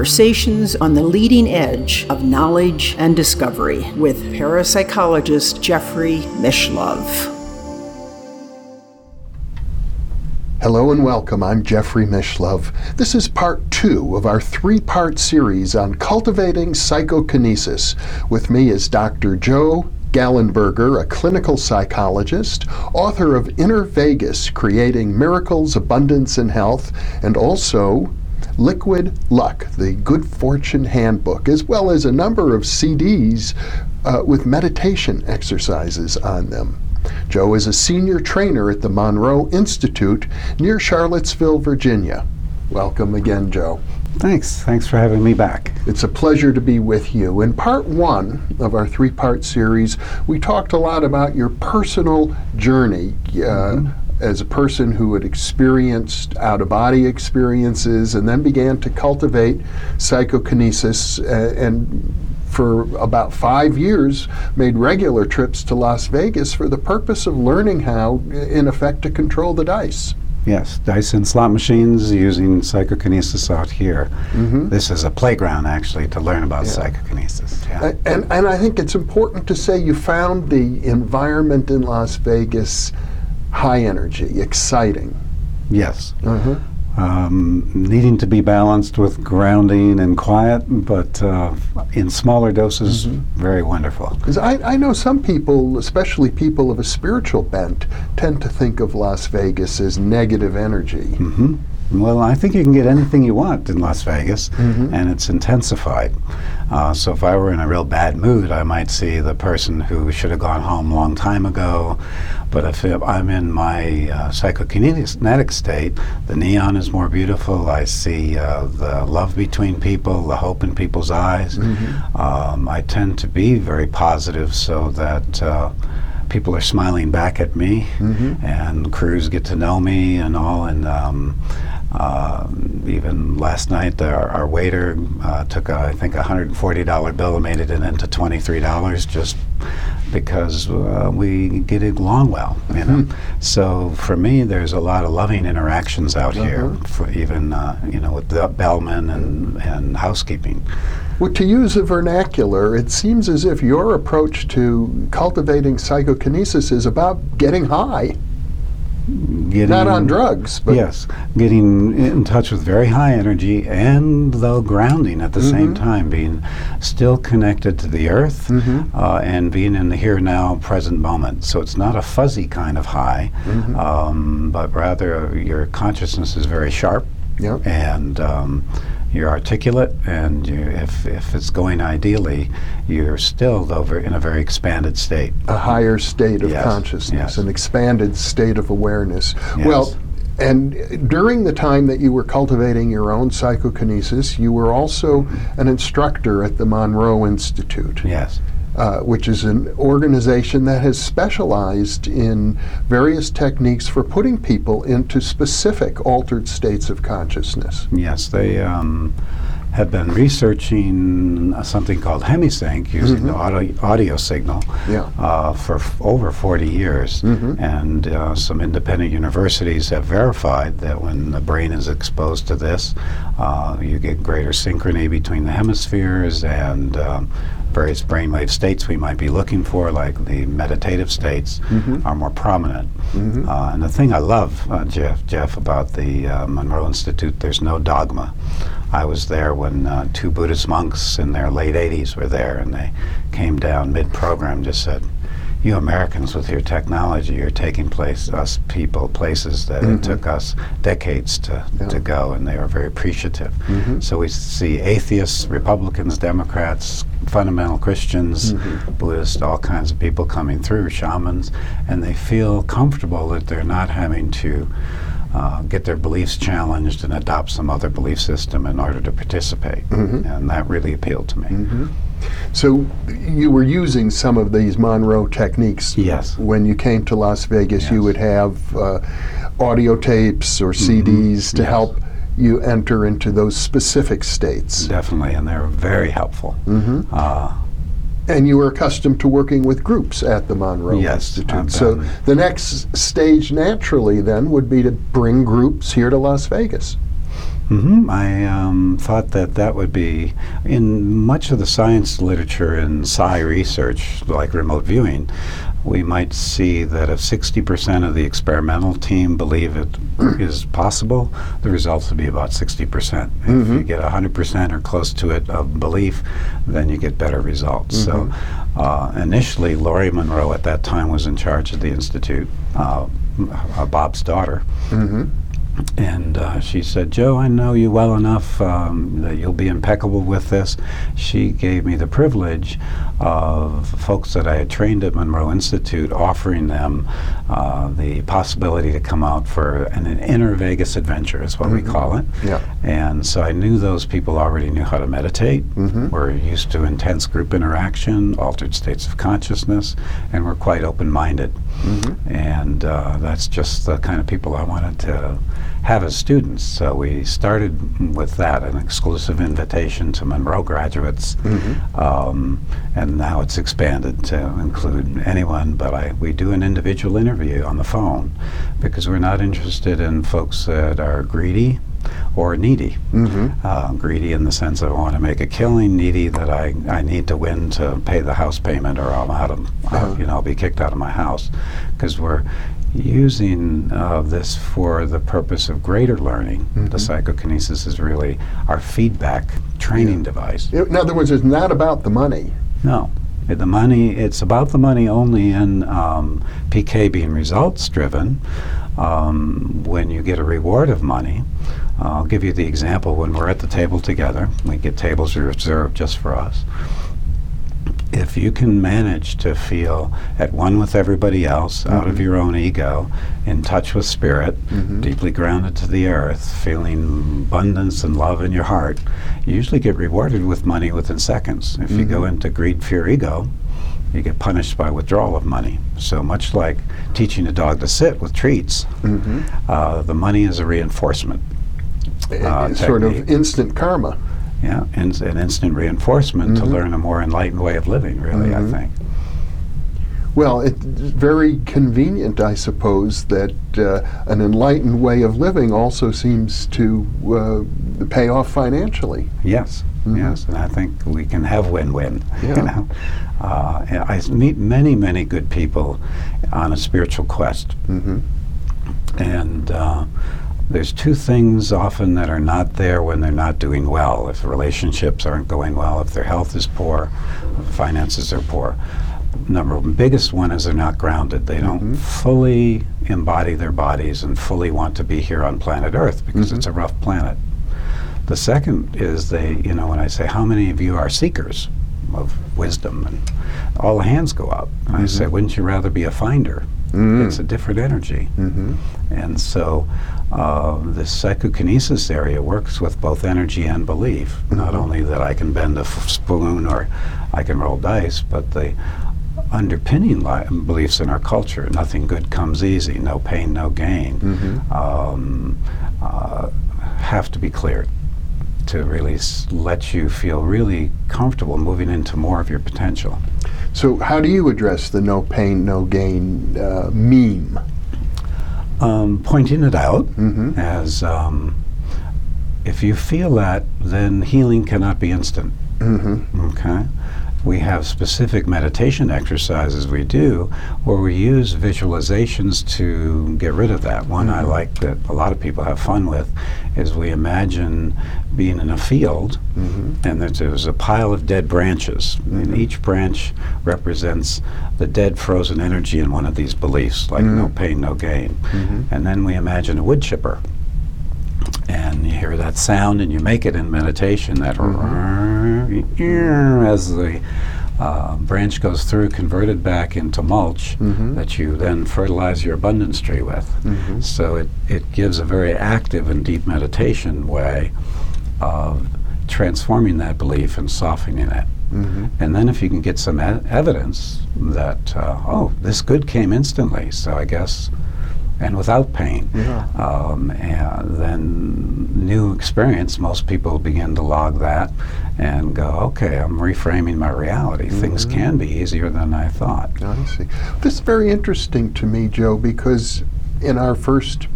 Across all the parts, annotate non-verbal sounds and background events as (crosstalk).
Conversations on the leading edge of knowledge and discovery with parapsychologist Jeffrey Mishlove. Hello and welcome. I'm Jeffrey Mishlove. This is part two of our three part series on cultivating psychokinesis. With me is Dr. Joe Gallenberger, a clinical psychologist, author of Inner Vegas Creating Miracles, Abundance, and Health, and also Liquid Luck, the Good Fortune Handbook, as well as a number of CDs uh, with meditation exercises on them. Joe is a senior trainer at the Monroe Institute near Charlottesville, Virginia. Welcome again, Joe. Thanks. Thanks for having me back. It's a pleasure to be with you. In part one of our three part series, we talked a lot about your personal journey. Uh, mm-hmm. As a person who had experienced out of body experiences and then began to cultivate psychokinesis uh, and for about five years made regular trips to Las Vegas for the purpose of learning how, in effect, to control the dice. Yes, dice and slot machines using psychokinesis out here. Mm-hmm. This is a playground actually to learn about yeah. psychokinesis. Yeah. And, and I think it's important to say you found the environment in Las Vegas high energy, exciting. Yes. Uh-huh um, needing to be balanced with grounding and quiet, but uh, in smaller doses, mm-hmm. very wonderful. Because I, I know some people, especially people of a spiritual bent, tend to think of Las Vegas as negative energy. Mm-hmm. Well, I think you can get anything you want in Las Vegas, mm-hmm. and it's intensified. Uh, so if I were in a real bad mood, I might see the person who should have gone home a long time ago. But if I'm in my uh, psychokinetic state, the neon is more beautiful. I see uh, the love between people, the hope in people's eyes. Mm-hmm. Um, I tend to be very positive so that uh, people are smiling back at me mm-hmm. and crews get to know me and all and um, uh, even last night, our, our waiter uh, took, a, I think, a $140 bill and made it into $23 just because uh, we get along well, you know. Mm-hmm. So for me, there's a lot of loving interactions out uh-huh. here, for even uh, you know with the bellman and and housekeeping. Well, to use a vernacular, it seems as if your approach to cultivating psychokinesis is about getting high getting not on drugs, but yes, getting in touch with very high energy and though grounding at the mm-hmm. same time, being still connected to the earth mm-hmm. uh, and being in the here now present moment. So it's not a fuzzy kind of high, mm-hmm. um, but rather your consciousness is very sharp. Yep. And um, you're articulate, and you, if, if it's going ideally, you're still though in a very expanded state. A higher state of yes. consciousness, yes. an expanded state of awareness. Yes. Well, and during the time that you were cultivating your own psychokinesis, you were also an instructor at the Monroe Institute. Yes uh, which is an organization that has specialized in various techniques for putting people into specific altered states of consciousness. Yes, they um, have been researching something called hemisync using mm-hmm. the audio, audio signal yeah. uh, for f- over 40 years. Mm-hmm. And uh, some independent universities have verified that when the brain is exposed to this, uh, you get greater synchrony between the hemispheres and um, various brainwave states we might be looking for, like the meditative states, mm-hmm. are more prominent. Mm-hmm. Uh, and the thing I love, uh, Jeff, Jeff, about the uh, Monroe Institute, there's no dogma. I was there when uh, two Buddhist monks in their late 80s were there, and they came down mid-program, just said, you Americans with your technology are taking place us people places that mm-hmm. it took us decades to, yeah. to go and they are very appreciative mm-hmm. so we see atheists republicans democrats fundamental christians mm-hmm. buddhists all kinds of people coming through shamans and they feel comfortable that they're not having to uh, get their beliefs challenged and adopt some other belief system in order to participate. Mm-hmm. And that really appealed to me. So you were using some of these Monroe techniques. Yes. When you came to Las Vegas, yes. you would have uh, audio tapes or CDs mm-hmm. to yes. help you enter into those specific states. Definitely, and they're very helpful. Mm-hmm. Uh, and you were accustomed to working with groups at the Monroe yes, Institute. So the next stage naturally then would be to bring groups here to Las Vegas. Mm-hmm. I um, thought that that would be in much of the science literature and psi research, like remote viewing. We might see that if 60% of the experimental team believe it (clears throat) is possible, the results would be about 60%. Mm-hmm. If you get 100% or close to it of belief, then you get better results. Mm-hmm. So uh, initially, Laurie Monroe at that time was in charge of the institute, uh, uh, Bob's daughter. And uh, she said, Joe, I know you well enough um, that you'll be impeccable with this. She gave me the privilege of folks that I had trained at Monroe Institute offering them uh, the possibility to come out for an, an inner Vegas adventure, is what mm-hmm. we call it. Yeah. And so I knew those people already knew how to meditate, mm-hmm. were used to intense group interaction, altered states of consciousness, and were quite open minded. Mm-hmm. And uh, that's just the kind of people I wanted to have as students. So we started with that, an exclusive invitation to Monroe graduates, mm-hmm. um, and now it's expanded to include anyone. But I, we do an individual interview on the phone because we're not interested in folks that are greedy or needy. Mm-hmm. Uh, greedy in the sense that I want to make a killing, needy that I, I need to win to pay the house payment or I'm out of, uh-huh. you know, I'll be kicked out of my house. Because we're using uh, this for the purpose of greater learning. Mm-hmm. The psychokinesis is really our feedback training yeah. device. In other words, it's not about the money. No. The money, it's about the money only in um, PK being results driven. Um, when you get a reward of money, I'll give you the example when we're at the table together, we get tables reserved just for us if you can manage to feel at one with everybody else, mm-hmm. out of mm-hmm. your own ego, in touch with spirit, mm-hmm. deeply grounded to the earth, feeling abundance and love in your heart, you usually get rewarded with money within seconds. If mm-hmm. you go mm-hmm. into greed, fear, ego, you get punished by withdrawal of money. So much like teaching a dog to sit with treats, mm-hmm. uh, the money is a reinforcement. Uh, sort of instant karma yeah, and an instant reinforcement mm-hmm. to learn a more enlightened way of living. Really, mm-hmm. I think. Well, it's very convenient, I suppose, that uh, an enlightened way of living also seems to uh, pay off financially. Yes, mm-hmm. yes, and I think we can have win-win. Yeah. You know? uh, I meet many, many good people on a spiritual quest, mm-hmm. and uh, there's two things often that are not there when they're not doing well. If relationships aren't going well, if their health is poor, finances are poor. Number one, biggest one is they're not grounded. They don't mm-hmm. fully embody their bodies and fully want to be here on planet Earth because mm-hmm. it's a rough planet. The second is they, you know, when I say, how many of you are seekers of wisdom? And all the hands go up. And mm-hmm. I say, wouldn't you rather be a finder? Mm. It's a different energy. Mm-hmm. And so uh, the psychokinesis area works with both energy and belief. Mm-hmm. Not only that I can bend a f- spoon or I can roll dice, but the underpinning li- beliefs in our culture nothing good comes easy, no pain, no gain mm-hmm. um, uh, have to be cleared to really s- let you feel really comfortable moving into more of your potential. So, how do you address the no pain, no gain uh, meme? Um, pointing it out mm-hmm. as um, if you feel that, then healing cannot be instant. Mm-hmm. Okay? We have specific meditation exercises we do where we use visualizations to get rid of that. One I mm-hmm. like that a lot of people have fun with is we imagine being in a field mm-hmm. and there's a pile of dead branches. Mm-hmm. And each branch represents the dead frozen energy in one of these beliefs, like no mm-hmm. pain, no gain. Mm-hmm. And then we imagine a wood chipper you hear that sound and you make it in meditation that mm-hmm. as the uh, branch goes through converted back into mulch mm-hmm. that you then fertilize your abundance tree with mm-hmm. so it, it gives a very active and deep meditation way of transforming that belief and softening it Mm-hmm. And then if you can get some e- evidence that, uh, oh, this good came instantly, so I guess and without pain. Yeah. Um, and then new experience, most people begin to log that and go, okay, I'm reframing my reality. Mm-hmm. Things can be easier than I thought. I see. This is very interesting to me, Joe, because in our first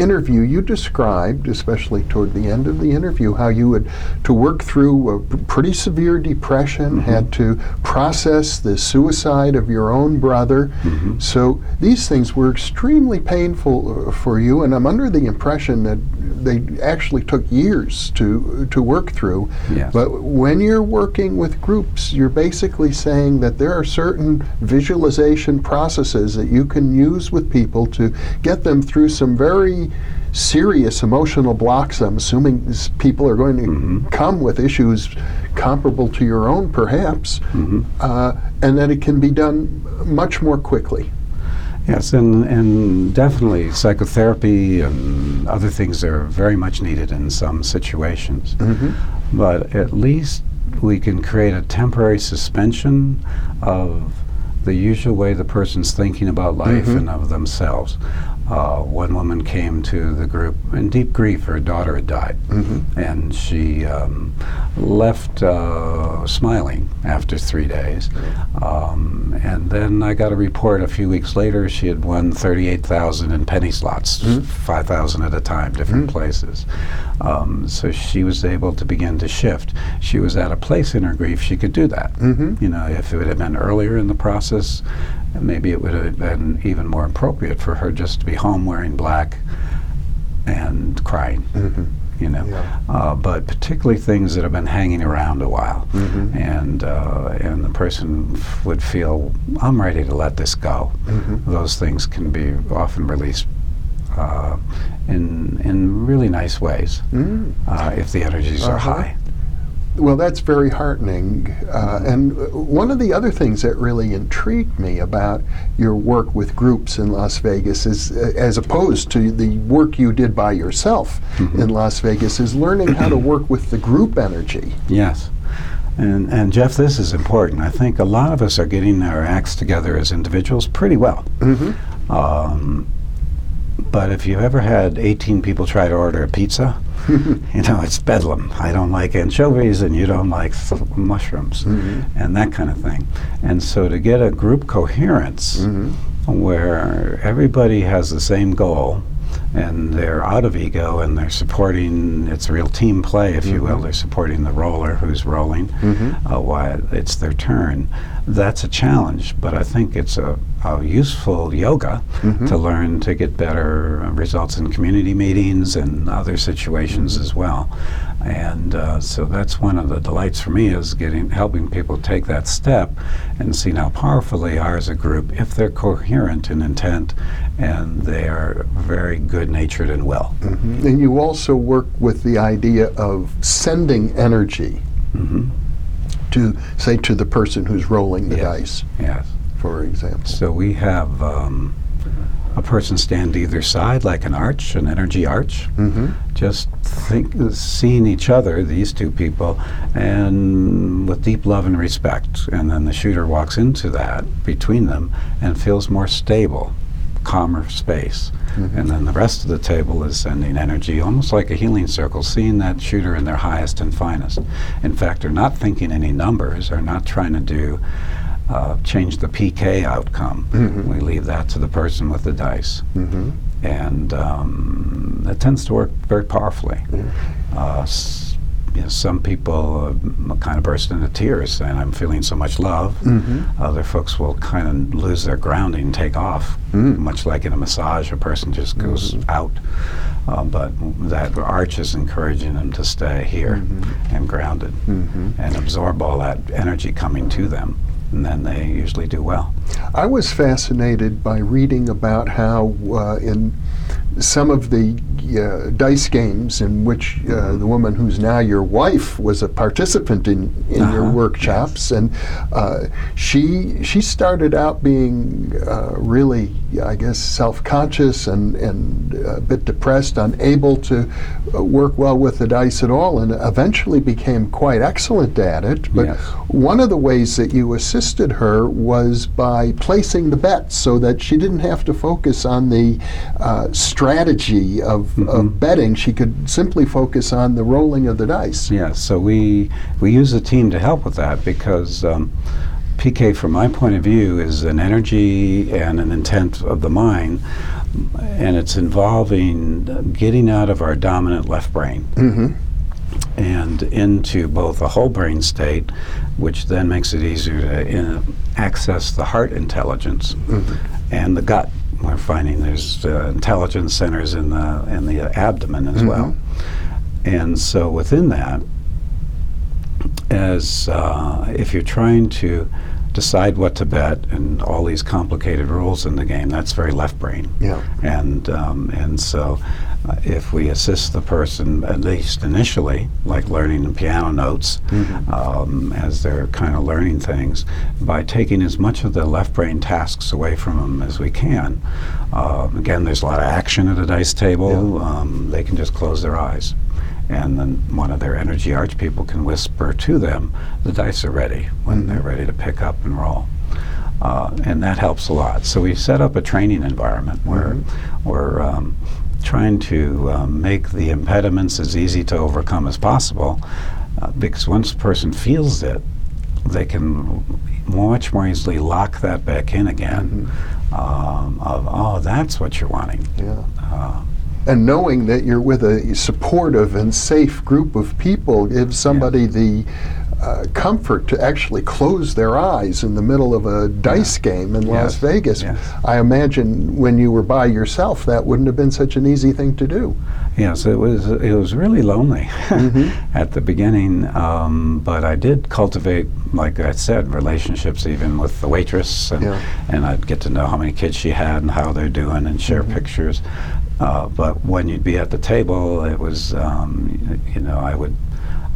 interview, you described, especially toward the end of the interview, how you had to work through a pretty severe depression, mm-hmm. had to process the suicide of your own brother. Mm-hmm. So these things were extremely painful uh, for you, and I'm under the impression that they actually took years to to work through. Yes. But when you're working with groups, you're basically saying that there are certain visualization processes that you can use with people to get them through some very serious emotional blocks. I'm assuming people are going to mm-hmm. come with issues comparable to your own, perhaps, mm-hmm. uh, and that it can be done much more quickly. Yes, and, and definitely psychotherapy and other things are very much needed in some situations. Mm-hmm. But at least we can create a temporary suspension of the usual way the person's thinking about life mm-hmm. and of themselves. Uh, one woman came to the group in deep grief. Her daughter had died, mm-hmm. and she um, left uh, smiling after three days. Um, and then I got a report a few weeks later. She had won thirty-eight thousand in penny slots, mm-hmm. five thousand at a time, different mm-hmm. places. Um, so she was able to begin to shift. She was at a place in her grief she could do that. Mm-hmm. You know, if it had been earlier in the process, maybe it would have been even more appropriate for her just to be home wearing black and crying. Mm-hmm. You know, yeah. uh, but particularly things that have been hanging around a while, mm-hmm. and uh, and the person f- would feel I'm ready to let this go. Mm-hmm. Those things can be often released uh, in in really nice ways mm. uh, if the energies uh-huh. are high. Well, that's very heartening. Uh, and one of the other things that really intrigued me about your work with groups in Las Vegas is, uh, as opposed to the work you did by yourself mm-hmm. in Las Vegas, is learning how to (clears throat) work with the group energy. Yes. And, and Jeff, this is important. I think a lot of us are getting our acts together as individuals pretty well. Mm-hmm. Um, but if you've ever had 18 people try to order a pizza, (laughs) you know, it's bedlam. I don't like anchovies and you don't like (laughs) mushrooms mm-hmm. and that kind of thing. And so to get a group coherence mm-hmm. where everybody has the same goal and they're out of ego and they're supporting it's a real team play if mm-hmm. you will mm-hmm. they're supporting the roller who's rolling mm-hmm. uh, while it's their turn that's a challenge but i think it's a, a useful yoga mm-hmm. to learn to get better results in community meetings and other situations mm-hmm. as well and uh, so that's one of the delights for me is getting helping people take that step and see how powerful they are as a group if they're coherent in intent and they are very good natured and well. Mm-hmm. And you also work with the idea of sending energy mm-hmm. to, say, to the person who's rolling the yes. dice. Yes. For example. So we have. Um, a person stand either side like an arch, an energy arch. Mm-hmm. Just think, seeing each other, these two people, and with deep love and respect. And then the shooter walks into that between them and feels more stable, calmer space. Mm-hmm. And then the rest of the table is sending energy, almost like a healing circle, seeing that shooter in their highest and finest. In fact, they're not thinking any numbers, they're not trying to do uh, change the PK outcome. Mm-hmm. We leave that to the person with the dice. Mm-hmm. And um, that tends to work very powerfully. Uh, s- you know, some people uh, kind of burst into tears saying, I'm feeling so much love. Mm-hmm. Other folks will kind of lose their grounding take off, mm. much like in a massage, a person just goes mm-hmm. out. Uh, but that arch is encouraging them to stay here mm-hmm. and grounded and absorb all that energy coming to them and then they usually do well. I was fascinated by reading about how uh, in some of the uh, dice games in which uh, mm-hmm. the woman who's now your wife was a participant in, in uh-huh. your workshops, yes. and uh, she she started out being uh, really, I guess, self-conscious and and a bit depressed, unable to uh, work well with the dice at all, and eventually became quite excellent at it. But yes. one of the ways that you assisted her was by placing the bets so that she didn't have to focus on the uh, strategy of, mm-hmm. of betting. She could simply focus on the rolling of the dice. Yeah, so we, we use a team to help with that because um, PK, from my point of view, is an energy and an intent of the mind and it's involving getting out of our dominant left brain Mm-hmm. and into both a whole brain state, which then makes it easier to in, access the heart intelligence and the gut. We're finding there's uh, intelligence centers in the in the abdomen as well, and so within that, as uh, if you're trying to decide what to bet and all these complicated rules in the game, that's very left brain. Yeah. And um, and so, uh, if we assist the person at least initially, like learning the piano notes, um, as they're kind of learning things, by taking as much of the left brain tasks away from them as we can. Um, again, there's a lot of action at a dice table. Um, they can just close their eyes. And then one of their energy arch people can whisper to them, the dice are ready when they're ready to pick up and roll. Uh, and that helps a lot. So we set up a training environment where we're um, trying to um, make the impediments as easy to overcome as possible, uh, because once a person feels it, they can much more easily lock that back in again. Um, of oh, that's what you're wanting. Yeah. Uh, And knowing that you're with a supportive and safe group of people gives somebody the uh, comfort to actually close their eyes in the middle of a dice game in Las Vegas. Yes. I imagine when you were by yourself, that wouldn't have been such an easy thing to do. Yes, it was. It was really lonely (laughs) at the beginning, um, but I did cultivate, like I said, relationships even with the waitress, and, Yeah. and I'd get to know how many kids she had and how they're doing, and share pictures. Uh, but when you'd be at the table, it was, um, you know, I would.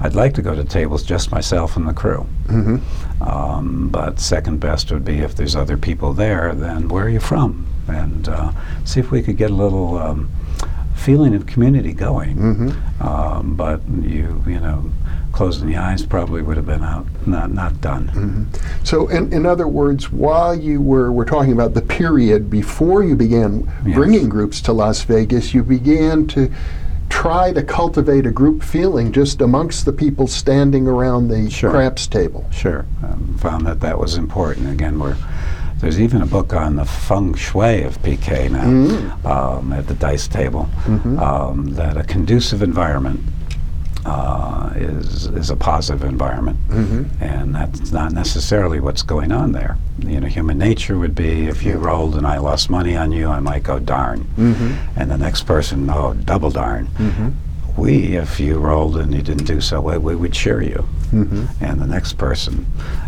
I'd like to go to tables just myself and the crew. Mm-hmm. Um, but second best would be if there's other people there, then where are you from? And uh, see if we could get a little um, feeling of community going. Mm-hmm. Um, but you, you know, closing the eyes probably would have been out, not not done. Mm-hmm. So, in, in other words, while you were, we're talking about the period before you began Yes. bringing groups to Las Vegas, you began to try to cultivate a group feeling just amongst the people standing around the Sure. craps table. Sure, um, found that that was important. Again, we're there's even a book on the feng shui of PK now um, at the dice table. Um, that a conducive environment uh, is is a positive environment, and that's not necessarily what's going on there. You know, human nature would be if you rolled and I lost money on you, I might go darn, and the next person, oh, double darn. We, if you rolled and you didn't do so, we, we would cheer you, and the next person,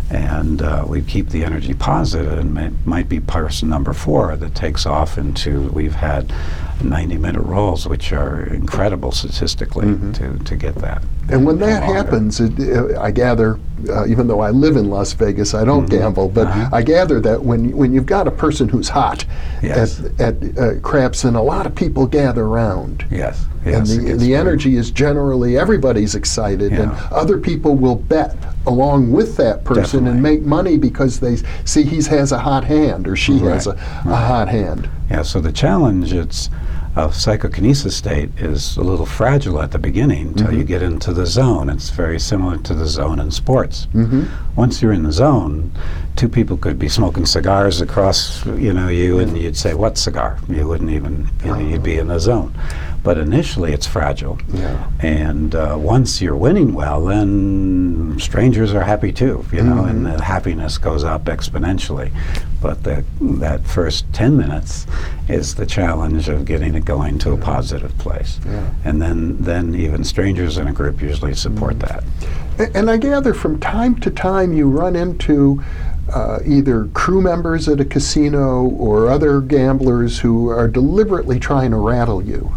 and uh, we'd keep the energy. And it might be person number four that takes off into. We've had 90-minute rolls, which are incredible statistically to, to get that. And when that longer. happens, it, uh, I gather, uh, even though I live in Las Vegas, I don't Mm-hmm. gamble, but Uh-huh. I gather that when when you've got a person who's hot Yes. at, at uh, craps, and a lot of people gather around. Yes, and yes. it the, the energy is generally everybody's excited, and other people will bet along with that person and make money because they see he has a hot hand or she has a, Right, a hot hand. Yeah, so the challenge it's of psychokinesis state is a little fragile at the beginning until you get into the zone. It's very similar to the zone in sports. Mm-hmm. Once you're in the zone, two people could be smoking cigars across, you know, you, and you'd say, "What cigar?" You wouldn't even, you know, you'd be in the zone. But initially, it's fragile. Yeah. And uh, once you're winning well, then strangers are happy too, you know, and the happiness goes up exponentially. But the, that first 10 minutes is the challenge of getting it going to a positive place. Yeah. And then, then even strangers in a group usually support that. And I gather from time to time you run into uh, either crew members at a casino or other gamblers who are deliberately trying to rattle you.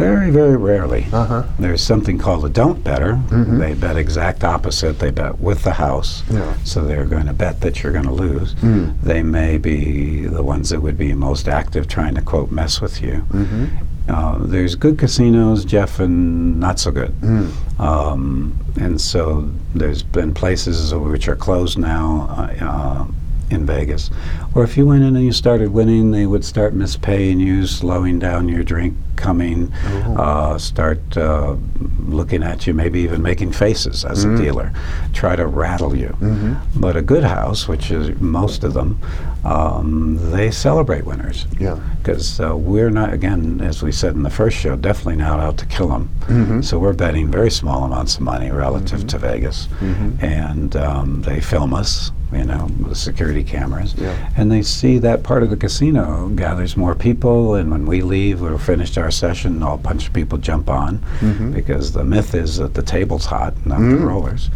Very, very rarely. Uh-huh. There's something called a don't bettor. They bet exact opposite. They bet with the house. Yeah. So they're going to bet that you're going to lose. Mm. They may be the ones that would be most active trying to, quote, mess with you. Mm-hmm. Uh, there's good casinos, Jeff, and not so good. Mm. Um, and so there's been places which are closed now uh, uh, in Vegas. Or if you went in and you started winning, they would start mispaying you, slowing down your drink coming, oh. uh, start uh, looking at you, maybe even making faces as mm-hmm. a dealer, try to rattle you. Mm-hmm. But a good house, which is most of them, um, they celebrate winners. Yeah. Because uh, we're not, again, as we said in the first show, definitely not out to kill them. Mm-hmm. So we're betting very small amounts of money relative mm-hmm. to Vegas. Mm-hmm. And um, they film us you know, the security cameras. Yeah. And they see that part of the casino gathers more people, and when we leave, we're finished our session, all bunch of people jump on mm-hmm. because the myth is that the table's hot, not mm-hmm. the rollers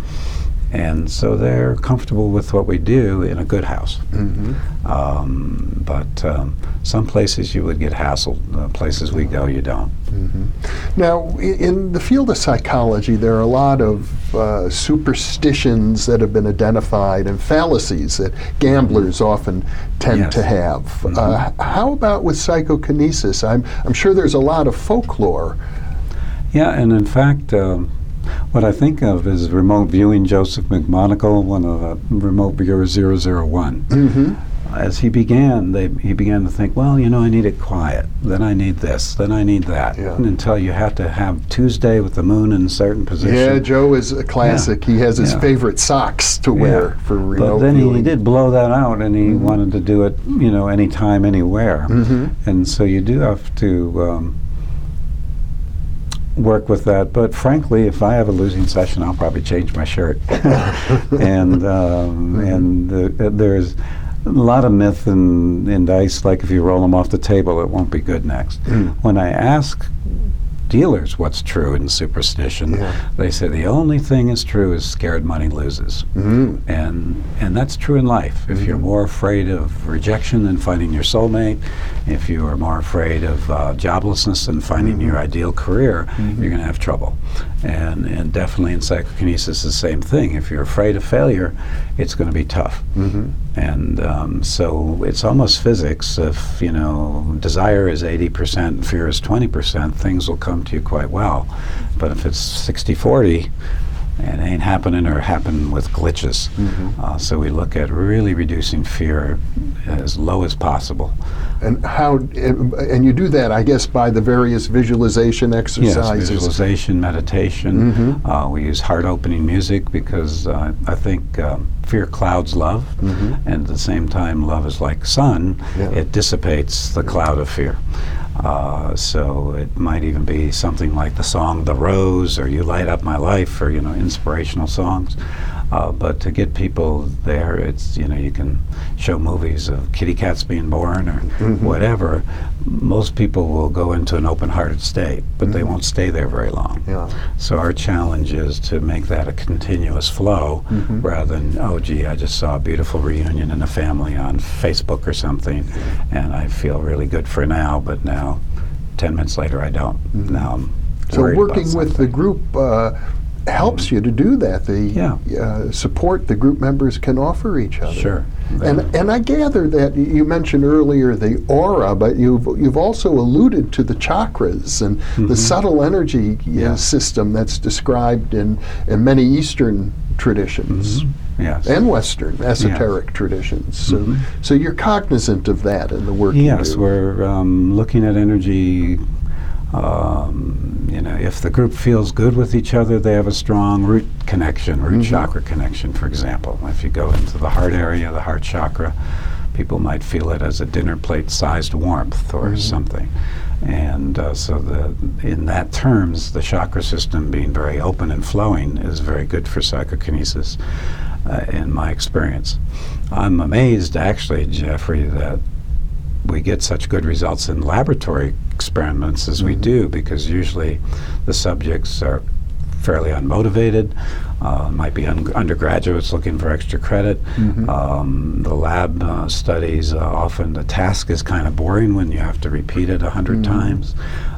and so they're comfortable with what we do in a good house. Mm-hmm. Um, but um, some places you would get hassled. The places we go, you don't. Mm-hmm. Now, in the field of psychology, there are a lot of uh, superstitions that have been identified and fallacies that gamblers often tend yes. to have. Mm-hmm. Uh, how about with psychokinesis? I'm, I'm sure there's a lot of folklore. Yeah, and in fact, um, what I think of is remote viewing Joseph McMoneagle, one of the remote viewers 001. Mm-hmm. As he began, they, he began to think, well, you know, I need it quiet. Then I need this. Then I need that. Yeah. Until you have to have Tuesday with the moon in a certain position. Yeah, Joe is a classic. Yeah. He has his yeah. favorite socks to wear for remote But then viewing. he did blow that out, and he mm-hmm. wanted to do it, you know, anytime, anywhere. Mm-hmm. And so you do have to. Um, work with that. But frankly, if I have a losing session, I'll probably change my shirt. (laughs) and um, and uh, there's a lot of myth in, in dice, like if you roll them off the table, it won't be good next. Mm. When I ask dealers what's true in superstition. Yeah. They say the only thing is true is scared money loses, mm-hmm. and and that's true in life. If mm-hmm. you're more afraid of rejection than finding your soulmate, if you are more afraid of uh, joblessness than finding mm-hmm. your ideal career, mm-hmm. you're going to have trouble. And and definitely in psychokinesis, the same thing. If you're afraid of failure, it's going to be tough. Mm-hmm. And um, so it's almost physics. If you know desire is 80%, fear is 20%, things will come to you quite well. But if it's 60 40, it ain't happening or happen with glitches. Mm-hmm. Uh, so we look at really reducing fear as low as possible. And how? And you do that, I guess, by the various visualization exercises. Yes, visualization, meditation. Mm-hmm. Uh, we use heart-opening music because uh, I think um, fear clouds love, mm-hmm. and at the same time, love is like sun. Yeah. It dissipates the cloud of fear. Uh, so it might even be something like the song "The Rose" or "You Light Up My Life" or you know inspirational songs. Uh, but to get people there, it's you know you can show movies of kitty cats being born or mm-hmm. whatever. Most people will go into an open-hearted state, but mm-hmm. they won't stay there very long. Yeah. So our challenge is to make that a continuous flow, mm-hmm. rather than oh gee, I just saw a beautiful reunion in a family on Facebook or something, and I feel really good for now, but now, ten minutes later, I don't. Mm-hmm. Now I'm so working with the group. Uh, helps you to do that. The yeah. uh, support the group members can offer each other. Sure. And and I gather that you mentioned earlier the aura, but you've you've also alluded to the chakras and mm-hmm. the subtle energy uh, yeah. system that's described in in many Eastern traditions. Mm-hmm. Yes. And Western esoteric yes. traditions. So, mm-hmm. so you're cognizant of that in the work. Yes, we're um, looking at energy um, you know, if the group feels good with each other, they have a strong root connection, root mm-hmm. chakra connection, for example. If you go into the heart area, the heart chakra, people might feel it as a dinner plate sized warmth or mm-hmm. something. And uh, so, the, in that terms, the chakra system being very open and flowing is very good for psychokinesis, uh, in my experience. I'm amazed, actually, Jeffrey, that we get such good results in laboratory experiments as mm-hmm. we do because usually the subjects are fairly unmotivated. Uh, might be un- undergraduates looking for extra credit. Mm-hmm. Um, the lab uh, studies uh, often the task is kind of boring when you have to repeat it a 100 mm-hmm. times.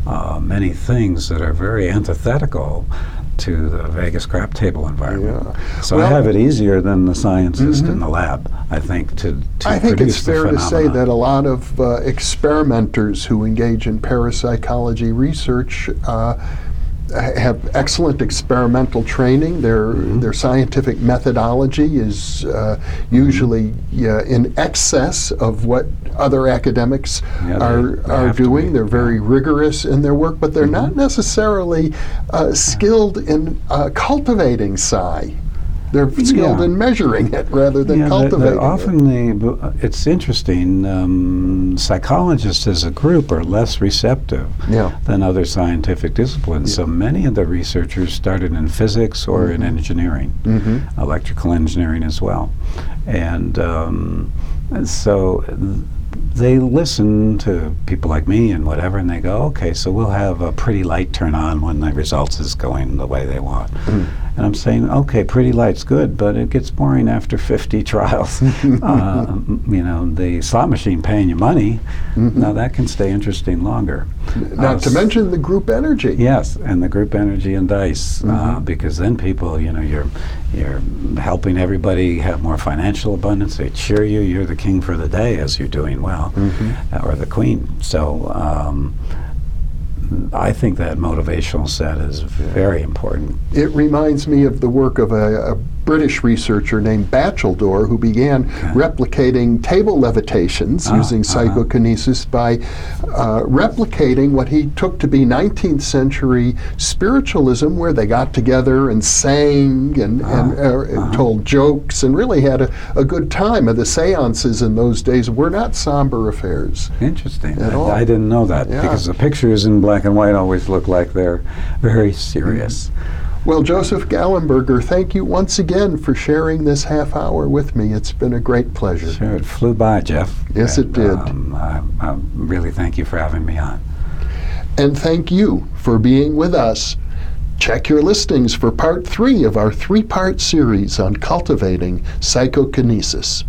Uh, many things that are very antithetical to the Vegas crap table environment. Yeah. So well, I have it easier than the scientist mm-hmm. in the lab, I think, to, to I think it's fair to say that a lot of uh, experimenters who engage in parapsychology research uh, have excellent experimental training. Their Mm-hmm. their scientific methodology is uh, usually uh, in excess of what other academics Yeah, are they are doing. They're very. Mm-hmm. rigorous in their work, but they're not necessarily uh, skilled in uh, cultivating psi. They're skilled Yeah. in measuring it rather than Yeah, they're- they're cultivating it. often the, it's interesting. Um, psychologists as a group are less receptive Yeah. than other scientific disciplines. So many of the researchers started in physics or in engineering, Mhm. electrical engineering as well, and, um, so. th- They listen to people like me and whatever, and they go, "Okay, so we'll have a pretty light turn on when the results is going the way they want." And I'm saying, okay, pretty light's good, but it gets boring after 50 (laughs) trials. uh, (laughs) you know, the slot machine paying you money, now that can stay interesting longer. Not Uh, to mention the group energy. Yes, and the group energy and dice, uh, because then people, you know, you're you're helping everybody have more financial abundance. They cheer you. You're the king for the day as you're doing well, uh, or the queen. So. Um, I think that motivational set is very important. It reminds me of the work of a, a British researcher named Batcheldor who began replicating table levitations Ah, using uh-huh. psychokinesis by uh, replicating what he took to be 19th century spiritualism, where they got together and sang and, and uh, Uh-huh. told jokes and really had a, a good time. And the seances in those days were not somber affairs. Interesting. At I, all. I didn't know that Yeah. because the pictures in black and white always look like they're very serious. Well, Joseph Gallenberger, thank you once again for sharing this half hour with me. It's been a great pleasure. Sure, it flew by, Jeff. Yes, it did. Um, I, I really thank you for having me on. And thank you for being with us. Check your listings for part three of our three part series on cultivating psychokinesis.